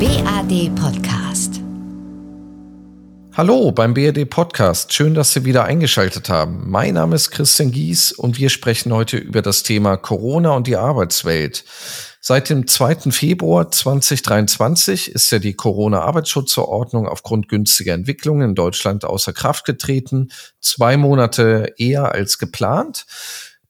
BAD Podcast. Hallo beim BRD Podcast. Schön, dass Sie wieder eingeschaltet haben. Mein Name ist Christian Gies und wir sprechen heute über das Thema Corona und die Arbeitswelt. Seit dem 2. Februar 2023 ist ja die Corona-Arbeitsschutzverordnung aufgrund günstiger Entwicklungen in Deutschland außer Kraft getreten. Zwei Monate eher als geplant.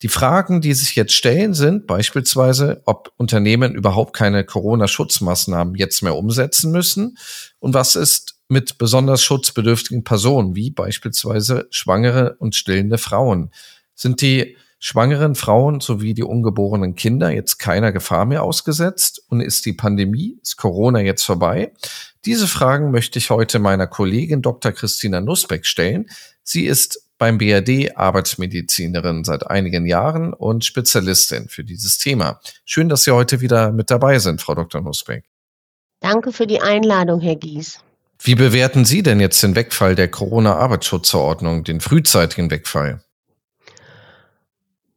Die Fragen, die sich jetzt stellen, sind beispielsweise, ob Unternehmen überhaupt keine Corona-Schutzmaßnahmen jetzt mehr umsetzen müssen und was ist mit besonders schutzbedürftigen Personen, wie beispielsweise schwangere und stillende Frauen. Sind die schwangeren Frauen sowie die ungeborenen Kinder jetzt keiner Gefahr mehr ausgesetzt und ist die Pandemie, ist Corona jetzt vorbei? Diese Fragen möchte ich heute meiner Kollegin Dr. Christina Nussbeck stellen. Sie ist beim BRD Arbeitsmedizinerin seit einigen Jahren und Spezialistin für dieses Thema. Schön, dass Sie heute wieder mit dabei sind, Frau Dr. Nussbeck. Danke für die Einladung, Herr Gies. Wie bewerten Sie denn jetzt den Wegfall der Corona-Arbeitsschutzverordnung, den frühzeitigen Wegfall?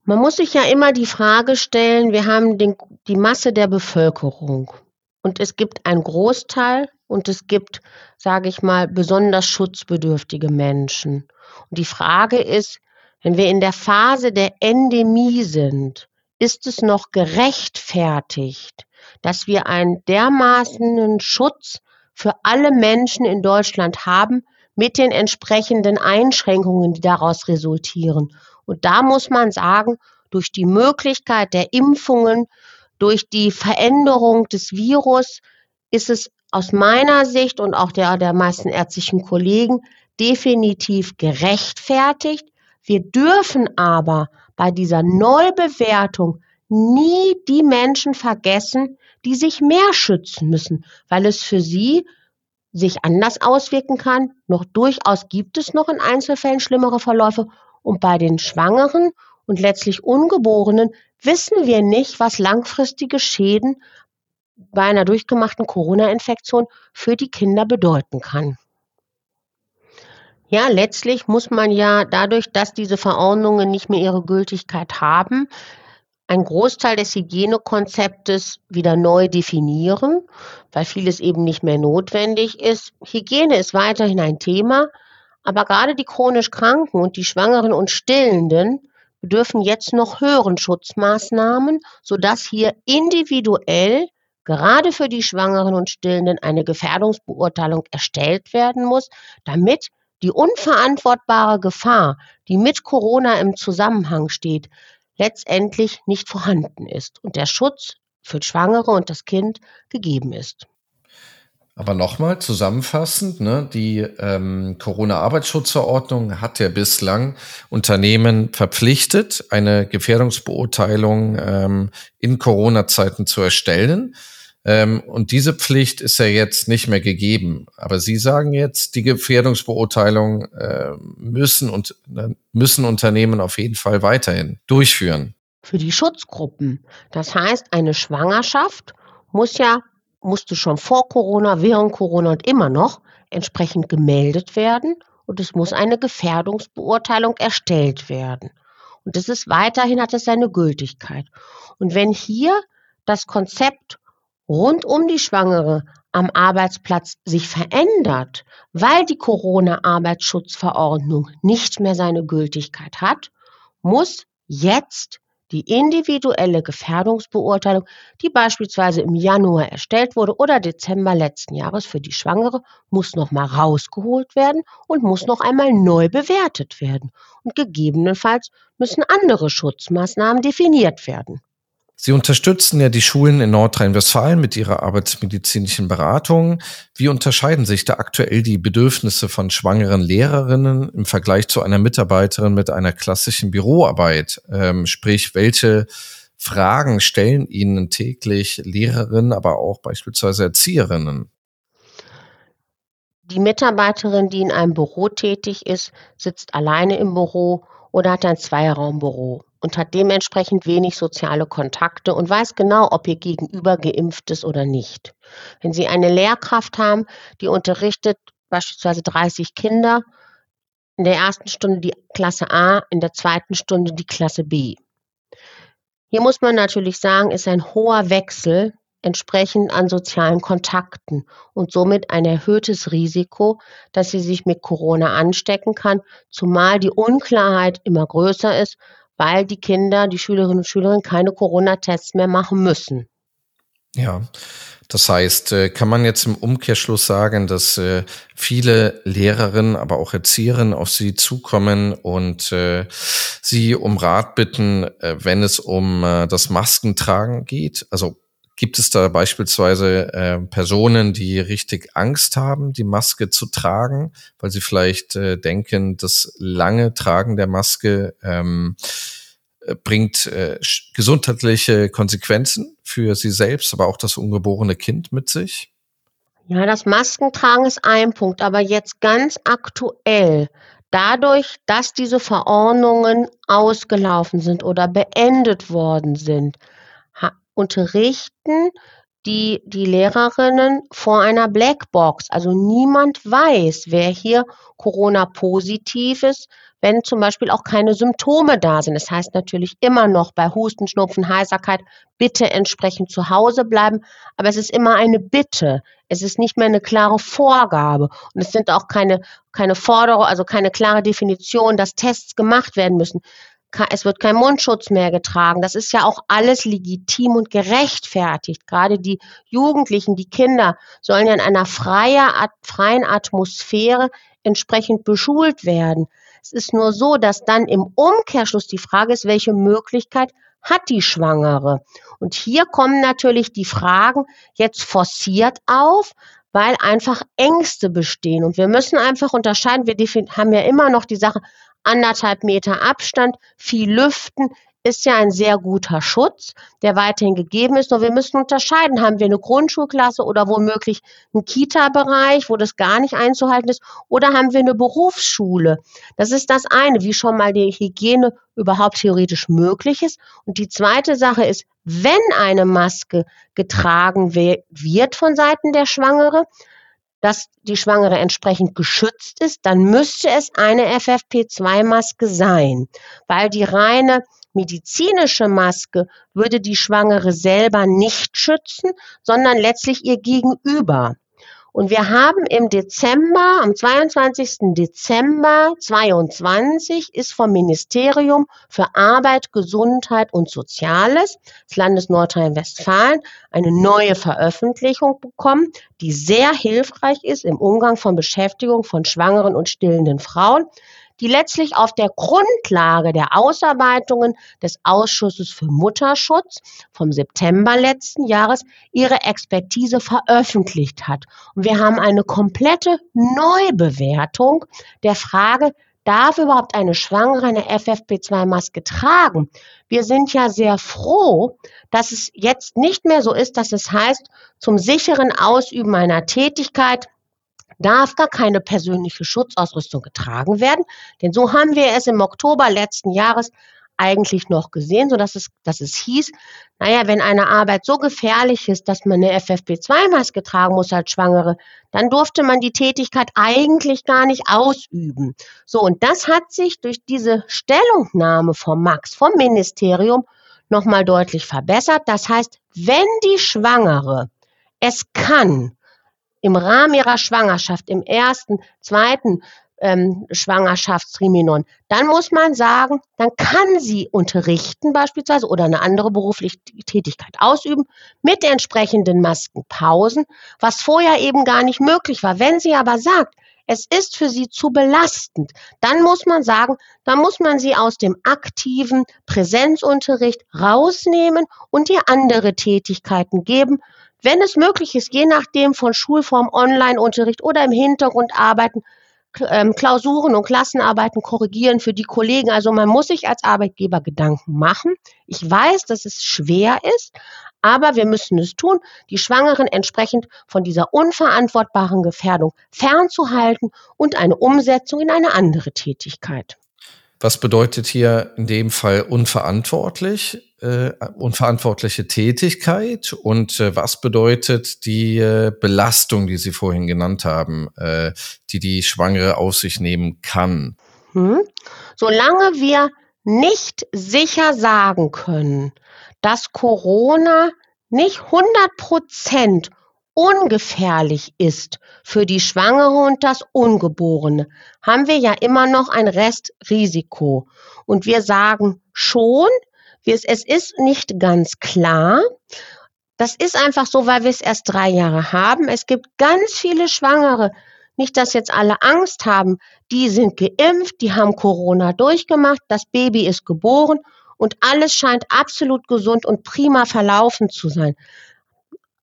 Man muss sich ja immer die Frage stellen, wir haben den, die Masse der Bevölkerung und es gibt einen Großteil und es gibt, sage ich mal, besonders schutzbedürftige Menschen. Und die Frage ist, wenn wir in der Phase der Endemie sind, ist es noch gerechtfertigt, dass wir einen dermaßenen Schutz für alle Menschen in Deutschland haben, mit den entsprechenden Einschränkungen, die daraus resultieren. Und da muss man sagen, durch die Möglichkeit der Impfungen, durch die Veränderung des Virus ist es aus meiner Sicht und auch der der meisten ärztlichen Kollegen definitiv gerechtfertigt. Wir dürfen aber bei dieser Neubewertung nie die Menschen vergessen, die sich mehr schützen müssen, weil es für sie sich anders auswirken kann. Noch durchaus gibt es noch in Einzelfällen schlimmere Verläufe. Und bei den Schwangeren und letztlich Ungeborenen wissen wir nicht, was langfristige Schäden bei einer durchgemachten Corona-Infektion für die Kinder bedeuten kann. Ja, letztlich muss man ja dadurch, dass diese Verordnungen nicht mehr ihre Gültigkeit haben, einen Großteil des Hygienekonzeptes wieder neu definieren, weil vieles eben nicht mehr notwendig ist. Hygiene ist weiterhin ein Thema, aber gerade die chronisch Kranken und die Schwangeren und Stillenden bedürfen jetzt noch höheren Schutzmaßnahmen, sodass hier individuell gerade für die Schwangeren und Stillenden eine Gefährdungsbeurteilung erstellt werden muss, damit die unverantwortbare Gefahr, die mit Corona im Zusammenhang steht, letztendlich nicht vorhanden ist und der Schutz für Schwangere und das Kind gegeben ist. Aber nochmal zusammenfassend, ne, die ähm, Corona-Arbeitsschutzverordnung hat ja bislang Unternehmen verpflichtet, eine Gefährdungsbeurteilung ähm, in Corona-Zeiten zu erstellen. Ähm, und diese Pflicht ist ja jetzt nicht mehr gegeben. Aber Sie sagen jetzt, die Gefährdungsbeurteilung äh, müssen und äh, müssen Unternehmen auf jeden Fall weiterhin durchführen. Für die Schutzgruppen. Das heißt, eine Schwangerschaft muss ja, musste schon vor Corona, während Corona und immer noch entsprechend gemeldet werden und es muss eine Gefährdungsbeurteilung erstellt werden. Und das ist weiterhin, hat es seine Gültigkeit. Und wenn hier das Konzept rund um die Schwangere am Arbeitsplatz sich verändert, weil die Corona-Arbeitsschutzverordnung nicht mehr seine Gültigkeit hat, muss jetzt die individuelle Gefährdungsbeurteilung, die beispielsweise im Januar erstellt wurde oder Dezember letzten Jahres für die Schwangere, muss nochmal rausgeholt werden und muss noch einmal neu bewertet werden. Und gegebenenfalls müssen andere Schutzmaßnahmen definiert werden. Sie unterstützen ja die Schulen in Nordrhein-Westfalen mit ihrer arbeitsmedizinischen Beratung. Wie unterscheiden sich da aktuell die Bedürfnisse von schwangeren Lehrerinnen im Vergleich zu einer Mitarbeiterin mit einer klassischen Büroarbeit? Ähm, sprich, welche Fragen stellen Ihnen täglich Lehrerinnen, aber auch beispielsweise Erzieherinnen? Die Mitarbeiterin, die in einem Büro tätig ist, sitzt alleine im Büro oder hat ein Zweiraumbüro und hat dementsprechend wenig soziale Kontakte und weiß genau, ob ihr Gegenüber geimpft ist oder nicht. Wenn Sie eine Lehrkraft haben, die unterrichtet beispielsweise 30 Kinder, in der ersten Stunde die Klasse A, in der zweiten Stunde die Klasse B. Hier muss man natürlich sagen, ist ein hoher Wechsel entsprechend an sozialen Kontakten und somit ein erhöhtes Risiko, dass sie sich mit Corona anstecken kann, zumal die Unklarheit immer größer ist, weil die Kinder, die Schülerinnen und Schüler keine Corona-Tests mehr machen müssen. Ja, das heißt, äh, kann man jetzt im Umkehrschluss sagen, dass äh, viele Lehrerinnen, aber auch Erzieherinnen auf Sie zukommen und äh, Sie um Rat bitten, wenn es um das Maskentragen geht? Also Gibt es da beispielsweise äh, Personen, die richtig Angst haben, die Maske zu tragen, weil sie vielleicht äh, denken, das lange Tragen der Maske ähm, äh, bringt äh, gesundheitliche Konsequenzen für sie selbst, aber auch das ungeborene Kind mit sich? Ja, das Maskentragen ist ein Punkt, aber jetzt ganz aktuell, dadurch, dass diese Verordnungen ausgelaufen sind oder beendet worden sind, unterrichten die, die Lehrerinnen vor einer Blackbox. Also niemand weiß, wer hier Corona-positiv ist, wenn zum Beispiel auch keine Symptome da sind. Das heißt natürlich immer noch bei Husten, Schnupfen, Heiserkeit bitte entsprechend zu Hause bleiben. Aber es ist immer eine Bitte. Es ist nicht mehr eine klare Vorgabe. Und es sind auch keine, keine Forderungen, also keine klare Definition, dass Tests gemacht werden müssen es wird kein Mundschutz mehr getragen. Das ist ja auch alles legitim und gerechtfertigt. Gerade die Jugendlichen, die Kinder sollen ja in einer freien Atmosphäre entsprechend beschult werden. Es ist nur so, dass dann im Umkehrschluss die Frage ist, welche Möglichkeit hat die Schwangere? Und hier kommen natürlich die Fragen jetzt forciert auf, weil einfach Ängste bestehen. Und wir müssen einfach unterscheiden, wir haben ja immer noch die Sache, anderthalb Meter Abstand, viel Lüften ist ja ein sehr guter Schutz, der weiterhin gegeben ist. Nur wir müssen unterscheiden, haben wir eine Grundschulklasse oder womöglich einen Kita-Bereich, wo das gar nicht einzuhalten ist, oder haben wir eine Berufsschule. Das ist das eine, wie schon mal die Hygiene überhaupt theoretisch möglich ist. Und die zweite Sache ist, wenn eine Maske getragen wird von Seiten der Schwangere, dass die Schwangere entsprechend geschützt ist, dann müsste es eine FFP2-Maske sein, weil die reine medizinische Maske würde die Schwangere selber nicht schützen, sondern letztlich ihr Gegenüber. Und wir haben im Dezember, am 22. Dezember 22 ist vom Ministerium für Arbeit, Gesundheit und Soziales des Landes Nordrhein-Westfalen eine neue Veröffentlichung bekommen, die sehr hilfreich ist im Umgang von Beschäftigung von schwangeren und stillenden Frauen die letztlich auf der Grundlage der Ausarbeitungen des Ausschusses für Mutterschutz vom September letzten Jahres ihre Expertise veröffentlicht hat. Und wir haben eine komplette Neubewertung der Frage, darf überhaupt eine Schwangere eine FFP2-Maske tragen? Wir sind ja sehr froh, dass es jetzt nicht mehr so ist, dass es heißt, zum sicheren Ausüben einer Tätigkeit darf gar keine persönliche Schutzausrüstung getragen werden. Denn so haben wir es im Oktober letzten Jahres eigentlich noch gesehen, so dass es, dass es hieß, naja, wenn eine Arbeit so gefährlich ist, dass man eine FFP2-Maske tragen muss als Schwangere, dann durfte man die Tätigkeit eigentlich gar nicht ausüben. So, und das hat sich durch diese Stellungnahme vom Max, vom Ministerium, nochmal deutlich verbessert. Das heißt, wenn die Schwangere es kann, im Rahmen ihrer Schwangerschaft, im ersten, zweiten ähm, Schwangerschaftstriminon, dann muss man sagen, dann kann sie unterrichten beispielsweise oder eine andere berufliche Tätigkeit ausüben mit entsprechenden Maskenpausen, was vorher eben gar nicht möglich war. Wenn sie aber sagt, es ist für sie zu belastend, dann muss man sagen, dann muss man sie aus dem aktiven Präsenzunterricht rausnehmen und ihr andere Tätigkeiten geben, wenn es möglich ist, je nachdem von Schulform, Online-Unterricht oder im Hintergrund arbeiten, ähm, Klausuren und Klassenarbeiten korrigieren für die Kollegen. Also man muss sich als Arbeitgeber Gedanken machen. Ich weiß, dass es schwer ist, aber wir müssen es tun, die Schwangeren entsprechend von dieser unverantwortbaren Gefährdung fernzuhalten und eine Umsetzung in eine andere Tätigkeit. Was bedeutet hier in dem Fall unverantwortlich? Äh, unverantwortliche Tätigkeit und äh, was bedeutet die äh, Belastung, die Sie vorhin genannt haben, äh, die die Schwangere auf sich nehmen kann? Hm. Solange wir nicht sicher sagen können, dass Corona nicht 100 Prozent ungefährlich ist für die Schwangere und das Ungeborene, haben wir ja immer noch ein Restrisiko. Und wir sagen schon, es ist nicht ganz klar. Das ist einfach so, weil wir es erst drei Jahre haben. Es gibt ganz viele Schwangere, nicht, dass jetzt alle Angst haben, die sind geimpft, die haben Corona durchgemacht, das Baby ist geboren und alles scheint absolut gesund und prima verlaufen zu sein.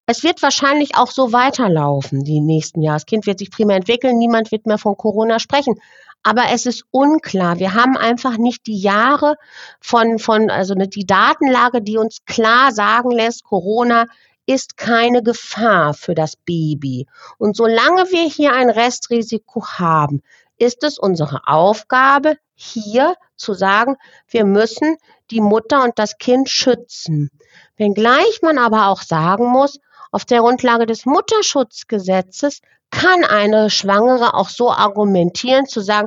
Es wird wahrscheinlich auch so weiterlaufen die nächsten Jahre. Das Kind wird sich prima entwickeln, niemand wird mehr von Corona sprechen. Aber es ist unklar. Wir haben einfach nicht die Jahre von, von, also die Datenlage, die uns klar sagen lässt, Corona ist keine Gefahr für das Baby. Und solange wir hier ein Restrisiko haben, ist es unsere Aufgabe, hier zu sagen, wir müssen die Mutter und das Kind schützen. Wenngleich man aber auch sagen muss, auf der Grundlage des Mutterschutzgesetzes kann eine Schwangere auch so argumentieren, zu sagen,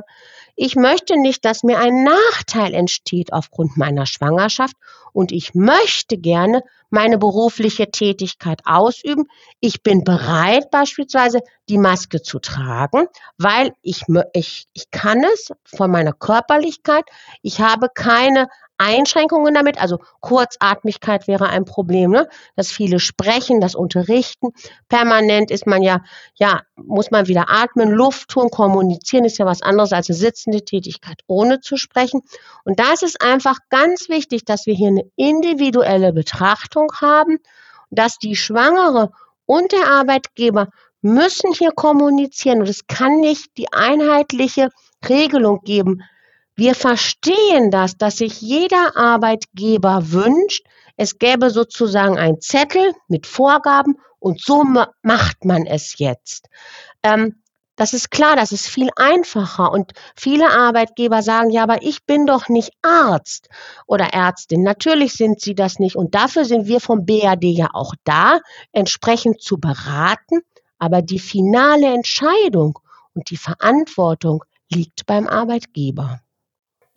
ich möchte nicht, dass mir ein Nachteil entsteht aufgrund meiner Schwangerschaft und ich möchte gerne meine berufliche Tätigkeit ausüben. Ich bin bereit, beispielsweise die Maske zu tragen, weil ich, ich, ich kann es von meiner Körperlichkeit. Ich habe keine Einschränkungen damit. Also Kurzatmigkeit wäre ein Problem, ne? dass viele sprechen, das unterrichten. Permanent ist man ja, ja, muss man wieder atmen, Luft tun, kommunizieren ist ja was anderes als eine sitzende Tätigkeit, ohne zu sprechen. Und da ist einfach ganz wichtig, dass wir hier eine individuelle Betrachtung haben, dass die Schwangere und der Arbeitgeber müssen hier kommunizieren und es kann nicht die einheitliche Regelung geben, wir verstehen das, dass sich jeder Arbeitgeber wünscht, es gäbe sozusagen ein Zettel mit Vorgaben und so macht man es jetzt. Ähm, das ist klar, das ist viel einfacher. Und viele Arbeitgeber sagen, ja, aber ich bin doch nicht Arzt oder Ärztin. Natürlich sind sie das nicht. Und dafür sind wir vom BAD ja auch da, entsprechend zu beraten. Aber die finale Entscheidung und die Verantwortung liegt beim Arbeitgeber.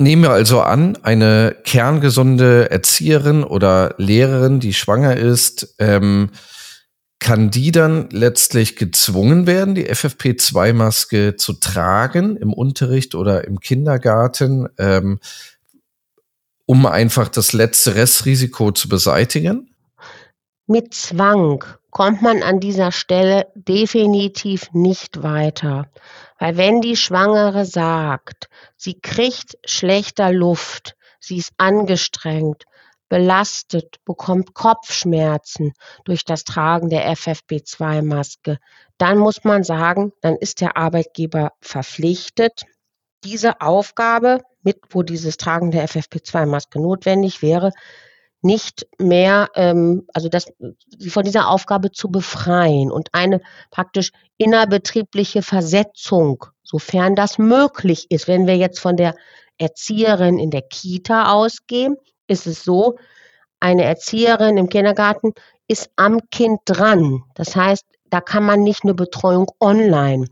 Nehmen wir also an, eine kerngesunde Erzieherin oder Lehrerin, die schwanger ist, ähm, kann die dann letztlich gezwungen werden, die FFP2-Maske zu tragen im Unterricht oder im Kindergarten, ähm, um einfach das letzte Restrisiko zu beseitigen? Mit Zwang kommt man an dieser Stelle definitiv nicht weiter. Weil wenn die Schwangere sagt, sie kriegt schlechter Luft, sie ist angestrengt, belastet, bekommt Kopfschmerzen durch das Tragen der FFP2-Maske, dann muss man sagen, dann ist der Arbeitgeber verpflichtet, diese Aufgabe, mit wo dieses Tragen der FFP2-Maske notwendig wäre, nicht mehr, ähm, also das, von dieser Aufgabe zu befreien und eine praktisch innerbetriebliche Versetzung, sofern das möglich ist. Wenn wir jetzt von der Erzieherin in der Kita ausgehen, ist es so, eine Erzieherin im Kindergarten ist am Kind dran. Das heißt, da kann man nicht eine Betreuung online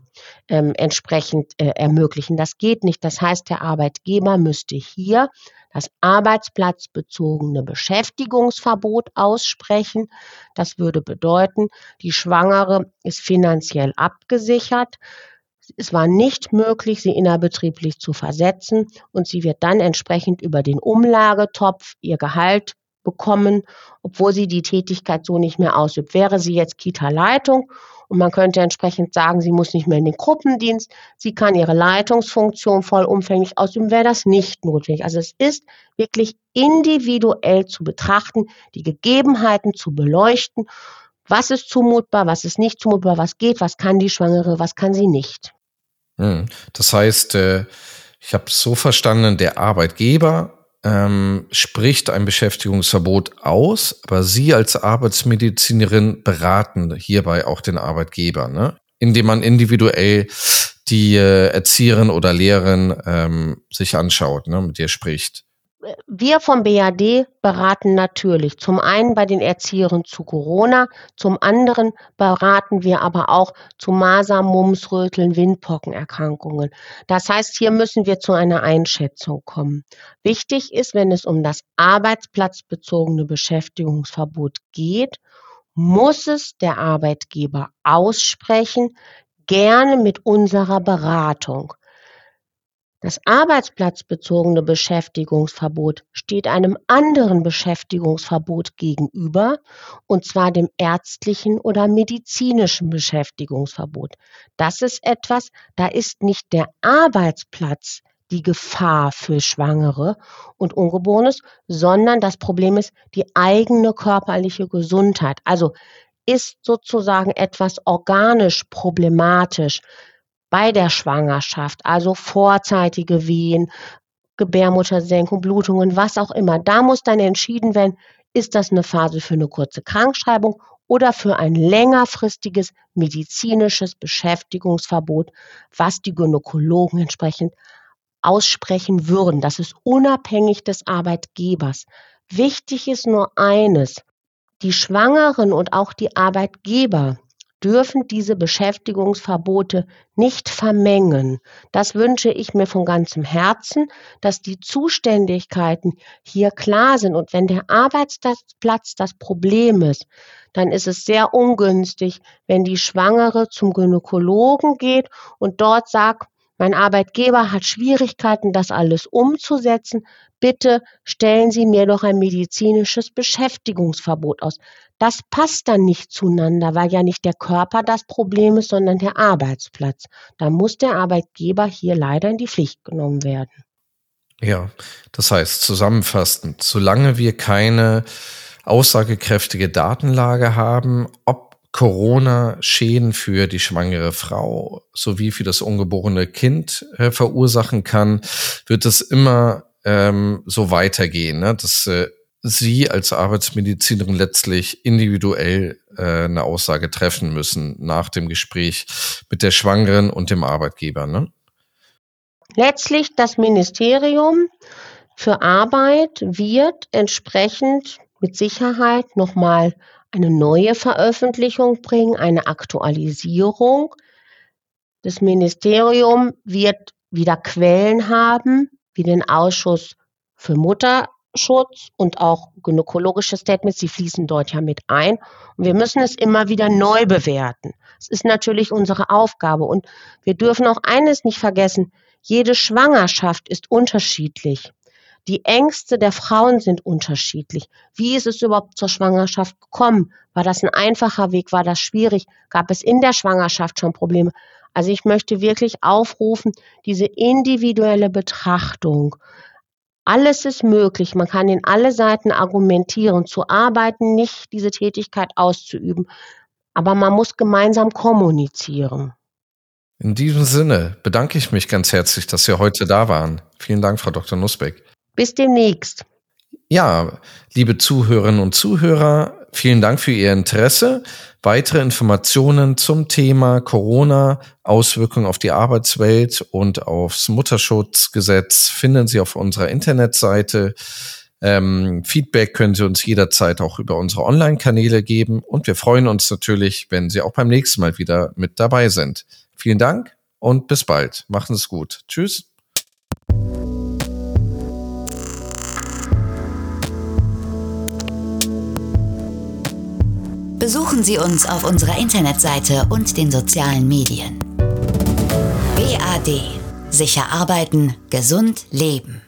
ähm, entsprechend äh, ermöglichen. Das geht nicht. Das heißt, der Arbeitgeber müsste hier das arbeitsplatzbezogene Beschäftigungsverbot aussprechen. Das würde bedeuten, die Schwangere ist finanziell abgesichert. Es war nicht möglich, sie innerbetrieblich zu versetzen und sie wird dann entsprechend über den Umlagetopf ihr Gehalt bekommen, obwohl sie die Tätigkeit so nicht mehr ausübt. Wäre sie jetzt Kita-Leitung und man könnte entsprechend sagen, sie muss nicht mehr in den Gruppendienst, sie kann ihre Leitungsfunktion vollumfänglich ausüben, wäre das nicht notwendig. Also es ist wirklich individuell zu betrachten, die Gegebenheiten zu beleuchten. Was ist zumutbar, was ist nicht zumutbar, was geht, was kann die Schwangere, was kann sie nicht. Hm. Das heißt, äh, ich habe es so verstanden, der Arbeitgeber ähm, spricht ein Beschäftigungsverbot aus, aber Sie als Arbeitsmedizinerin beraten hierbei auch den Arbeitgeber, ne? indem man individuell die äh, Erzieherin oder Lehrerin ähm, sich anschaut, ne, mit ihr spricht. Wir vom BAD beraten natürlich zum einen bei den Erzieherinnen zu Corona, zum anderen beraten wir aber auch zu Masern, Mumps, Röteln, Windpockenerkrankungen. Das heißt, hier müssen wir zu einer Einschätzung kommen. Wichtig ist, wenn es um das arbeitsplatzbezogene Beschäftigungsverbot geht, muss es der Arbeitgeber aussprechen, gerne mit unserer Beratung. Das arbeitsplatzbezogene Beschäftigungsverbot steht einem anderen Beschäftigungsverbot gegenüber, und zwar dem ärztlichen oder medizinischen Beschäftigungsverbot. Das ist etwas, da ist nicht der Arbeitsplatz die Gefahr für Schwangere und Ungeborenes, sondern das Problem ist die eigene körperliche Gesundheit. Also ist sozusagen etwas organisch problematisch, bei der Schwangerschaft, also vorzeitige Wehen, Gebärmuttersenkung, Blutungen, was auch immer. Da muss dann entschieden werden, ist das eine Phase für eine kurze Krankschreibung oder für ein längerfristiges medizinisches Beschäftigungsverbot, was die Gynäkologen entsprechend aussprechen würden. Das ist unabhängig des Arbeitgebers. Wichtig ist nur eines. Die Schwangeren und auch die Arbeitgeber dürfen diese Beschäftigungsverbote nicht vermengen. Das wünsche ich mir von ganzem Herzen, dass die Zuständigkeiten hier klar sind. Und wenn der Arbeitsplatz das Problem ist, dann ist es sehr ungünstig, wenn die Schwangere zum Gynäkologen geht und dort sagt, mein Arbeitgeber hat Schwierigkeiten, das alles umzusetzen. Bitte stellen Sie mir doch ein medizinisches Beschäftigungsverbot aus. Das passt dann nicht zueinander, weil ja nicht der Körper das Problem ist, sondern der Arbeitsplatz. Da muss der Arbeitgeber hier leider in die Pflicht genommen werden. Ja, das heißt zusammenfassend, solange wir keine aussagekräftige Datenlage haben, ob Corona Schäden für die schwangere Frau sowie für das ungeborene Kind äh, verursachen kann, wird es immer ähm, so weitergehen, ne? dass äh, Sie als Arbeitsmedizinerin letztlich individuell äh, eine Aussage treffen müssen nach dem Gespräch mit der Schwangeren und dem Arbeitgeber. Ne? Letztlich das Ministerium für Arbeit wird entsprechend mit Sicherheit nochmal eine neue Veröffentlichung bringen, eine Aktualisierung. Das Ministerium wird wieder Quellen haben, wie den Ausschuss für Mutterschutz und auch gynäkologische Statements, die fließen dort ja mit ein. Und wir müssen es immer wieder neu bewerten. Es ist natürlich unsere Aufgabe. Und wir dürfen auch eines nicht vergessen, jede Schwangerschaft ist unterschiedlich. Die Ängste der Frauen sind unterschiedlich. Wie ist es überhaupt zur Schwangerschaft gekommen? War das ein einfacher Weg? War das schwierig? Gab es in der Schwangerschaft schon Probleme? Also ich möchte wirklich aufrufen, diese individuelle Betrachtung. Alles ist möglich. Man kann in alle Seiten argumentieren, zu arbeiten, nicht diese Tätigkeit auszuüben. Aber man muss gemeinsam kommunizieren. In diesem Sinne bedanke ich mich ganz herzlich, dass Sie heute da waren. Vielen Dank, Frau Dr. Nussbeck. Bis demnächst. Ja, liebe Zuhörerinnen und Zuhörer, vielen Dank für Ihr Interesse. Weitere Informationen zum Thema Corona, Auswirkungen auf die Arbeitswelt und aufs Mutterschutzgesetz finden Sie auf unserer Internetseite. Ähm, Feedback können Sie uns jederzeit auch über unsere Online-Kanäle geben und wir freuen uns natürlich, wenn Sie auch beim nächsten Mal wieder mit dabei sind. Vielen Dank und bis bald. Machen Sie es gut. Tschüss. Besuchen Sie uns auf unserer Internetseite und den sozialen Medien. BAD. Sicher arbeiten, gesund leben.